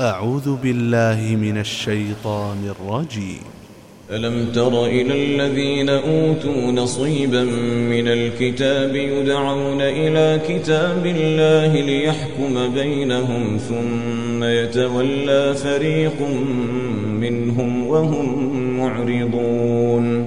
أعوذ بالله من الشيطان الرجيم. ألم تر إلى الذين أوتوا نصيبا من الكتاب يدعون إلى كتاب الله ليحكم بينهم ثم يتولى فريق منهم وهم معرضون.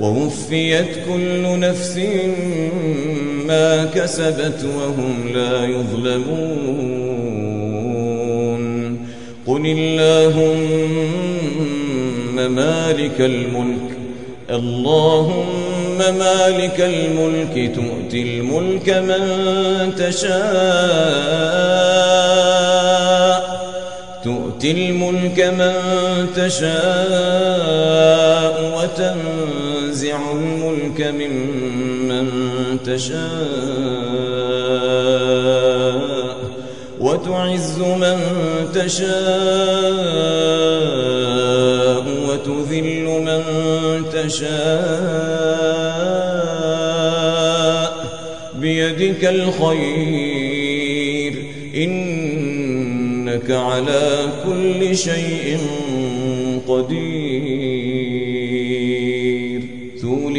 ووفيت كل نفس ما كسبت وهم لا يظلمون. قل اللهم مالك الملك اللهم مالك الملك تؤتي الملك من تشاء تؤتي الملك من تشاء وتنزع الملك ممن تشاء وتعز من تشاء وتذل من تشاء بيدك الخير إنك على كل شيء قدير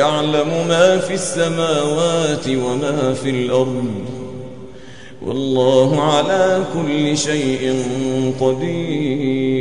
ويعلم ما في السماوات وما في الأرض والله على كل شيء قدير.